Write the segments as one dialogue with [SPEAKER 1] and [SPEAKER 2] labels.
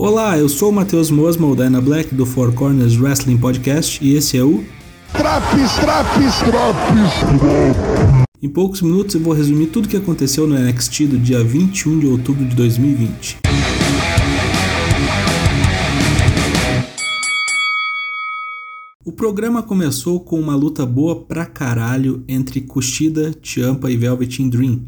[SPEAKER 1] Olá, eu sou o Matheus Mosma, o Dyna Black do Four Corners Wrestling Podcast e esse é o
[SPEAKER 2] Traps, traps, traps.
[SPEAKER 1] Em poucos minutos eu vou resumir tudo o que aconteceu no NXT do dia 21 de outubro de 2020. O programa começou com uma luta boa pra caralho entre Kushida, Ciampa e Velveteen Dream,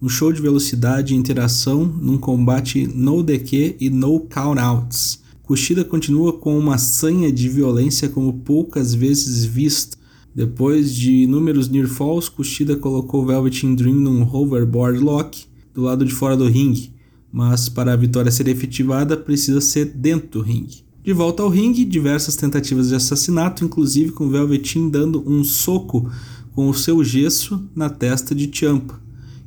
[SPEAKER 1] um show de velocidade e interação num combate no DQ e no countouts. Kushida continua com uma sanha de violência como poucas vezes vista. Depois de inúmeros near falls, Kushida colocou Velveteen Dream num hoverboard lock do lado de fora do ringue, mas para a vitória ser efetivada precisa ser dentro do ringue. De volta ao ringue, diversas tentativas de assassinato, inclusive com Velveteen dando um soco com o seu gesso na testa de Ciampa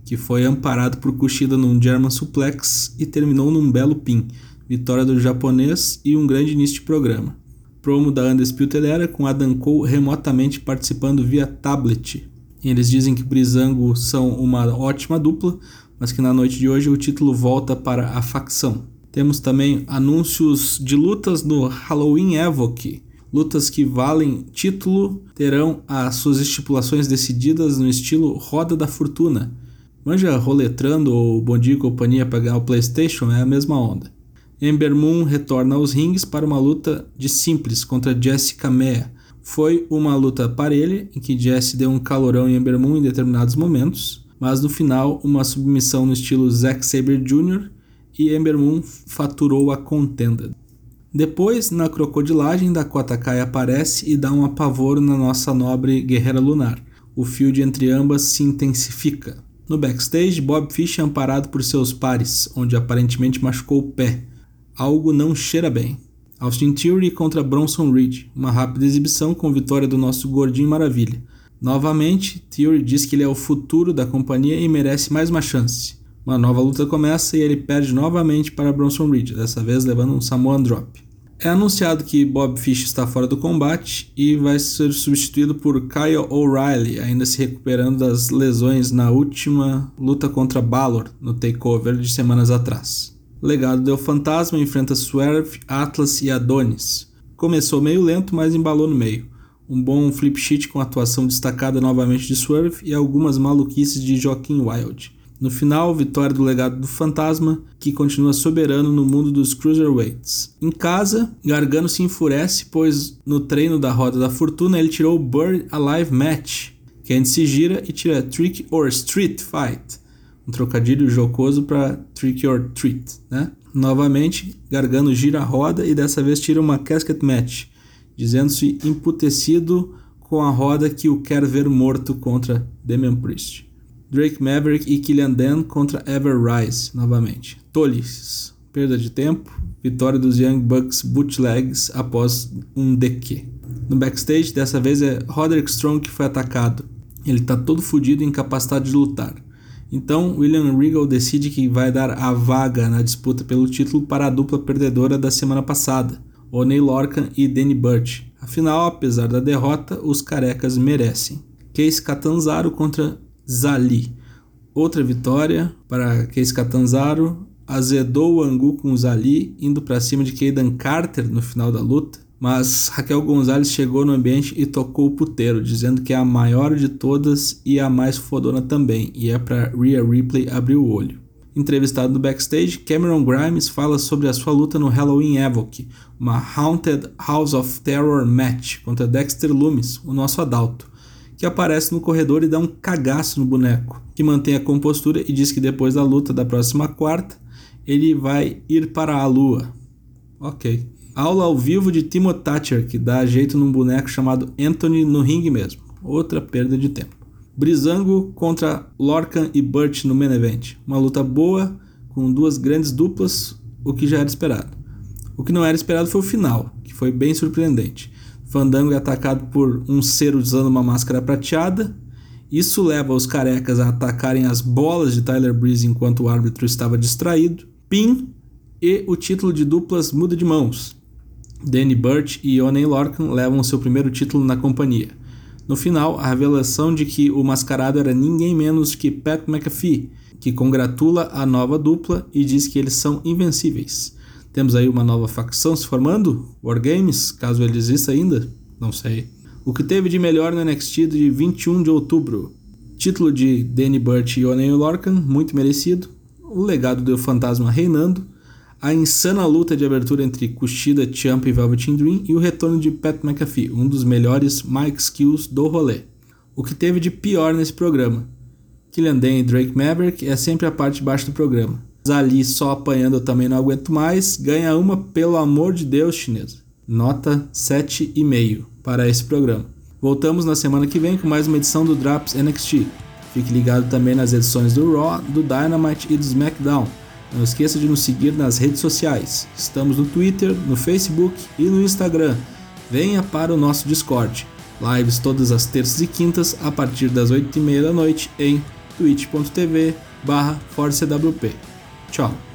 [SPEAKER 1] que foi amparado por Kushida num German Suplex e terminou num belo pin, vitória do japonês e um grande início de programa. Promo da Undisputed Era com Adam Cole remotamente participando via tablet. Eles dizem que Brizango são uma ótima dupla, mas que na noite de hoje o título volta para a facção. Temos também anúncios de lutas no Halloween Evoque. Lutas que valem título terão as suas estipulações decididas no estilo Roda da Fortuna, Manja roletrando ou Bom Dia e Companhia para ganhar o PlayStation é a mesma onda. Ember Moon retorna aos rings para uma luta de simples contra Jessica Mea. Foi uma luta parelha em que Jess deu um calorão em Ember Moon em determinados momentos, mas no final uma submissão no estilo Zack Sabre Jr. e Ember Moon faturou a contenda. Depois, na crocodilagem, Dakota Kai aparece e dá um apavoro na nossa nobre guerreira lunar. O field entre ambas se intensifica. No backstage, Bob Fish é amparado por seus pares, onde aparentemente machucou o pé. Algo não cheira bem. Austin Theory contra Bronson Reed, uma rápida exibição com vitória do nosso gordinho maravilha. Novamente, Theory diz que ele é o futuro da companhia e merece mais uma chance. Uma nova luta começa e ele perde novamente para Bronson Reed, dessa vez levando um Samoan Drop. É anunciado que Bob Fish está fora do combate e vai ser substituído por Kyle O'Reilly, ainda se recuperando das lesões na última luta contra Balor no takeover de semanas atrás. Legado deu Fantasma enfrenta Swerve, Atlas e Adonis. Começou meio lento, mas embalou no meio. Um bom flip sheet com atuação destacada novamente de Swerve e algumas maluquices de Joaquim Wild. No final, vitória do legado do Fantasma, que continua soberano no mundo dos Cruiserweights. Em casa, Gargano se enfurece, pois no treino da Roda da Fortuna ele tirou o Bird Alive Match, que a gente se gira e tira Trick or Street Fight, um trocadilho jocoso para Trick or Treat, né? Novamente, Gargano gira a roda e dessa vez tira uma Casket Match, dizendo-se imputecido com a roda que o quer ver morto contra Damian Priest. Drake Maverick e Killian Dan contra Ever Rise, novamente. Tolices. Perda de tempo. Vitória dos Young Bucks Bootlegs após um DQ. No backstage, dessa vez é Roderick Strong que foi atacado. Ele tá todo fodido e incapacitado de lutar. Então, William Regal decide que vai dar a vaga na disputa pelo título para a dupla perdedora da semana passada, Oney Lorcan e Danny Burch. Afinal, apesar da derrota, os carecas merecem. Case Catanzaro contra Zali. Outra vitória para Case Catanzaro, azedou o Angu com o Zali, indo para cima de Keidan Carter no final da luta. Mas Raquel Gonzalez chegou no ambiente e tocou o puteiro, dizendo que é a maior de todas e a mais fodona também, e é para Rhea Ripley abrir o olho. Entrevistado no backstage, Cameron Grimes fala sobre a sua luta no Halloween Evoque, uma Haunted House of Terror match contra Dexter Loomis, o nosso adalto que aparece no corredor e dá um cagaço no boneco, que mantém a compostura e diz que depois da luta da próxima quarta, ele vai ir para a lua. Ok. Aula ao vivo de Timo Thatcher, que dá jeito num boneco chamado Anthony no ringue mesmo. Outra perda de tempo. Brizango contra Lorcan e Burt no main event. Uma luta boa, com duas grandes duplas, o que já era esperado. O que não era esperado foi o final, que foi bem surpreendente. Fandango é atacado por um ser usando uma máscara prateada. Isso leva os carecas a atacarem as bolas de Tyler Breeze enquanto o árbitro estava distraído. Pin e o título de duplas muda de mãos. Danny Burch e Oney Lorcan levam seu primeiro título na companhia. No final, a revelação de que o mascarado era ninguém menos que Pat McAfee, que congratula a nova dupla e diz que eles são invencíveis. Temos aí uma nova facção se formando, Wargames, caso ele exista ainda, não sei. O que teve de melhor no NXT de 21 de outubro? Título de Danny Burch e Oney Lorcan, muito merecido. O legado do fantasma reinando. A insana luta de abertura entre Kushida, Champ e Velveteen Dream. E o retorno de Pat McAfee, um dos melhores Mike Skills do rolê. O que teve de pior nesse programa? Killian Dane e Drake Maverick é sempre a parte de baixo do programa. Ali só apanhando eu também não aguento mais. Ganha uma, pelo amor de Deus, chinesa. Nota 7,5 para esse programa. Voltamos na semana que vem com mais uma edição do Drops NXT. Fique ligado também nas edições do Raw, do Dynamite e do SmackDown. Não esqueça de nos seguir nas redes sociais. Estamos no Twitter, no Facebook e no Instagram. Venha para o nosso Discord. Lives todas as terças e quintas a partir das 8h30 da noite em twitch.tv barra Tchau!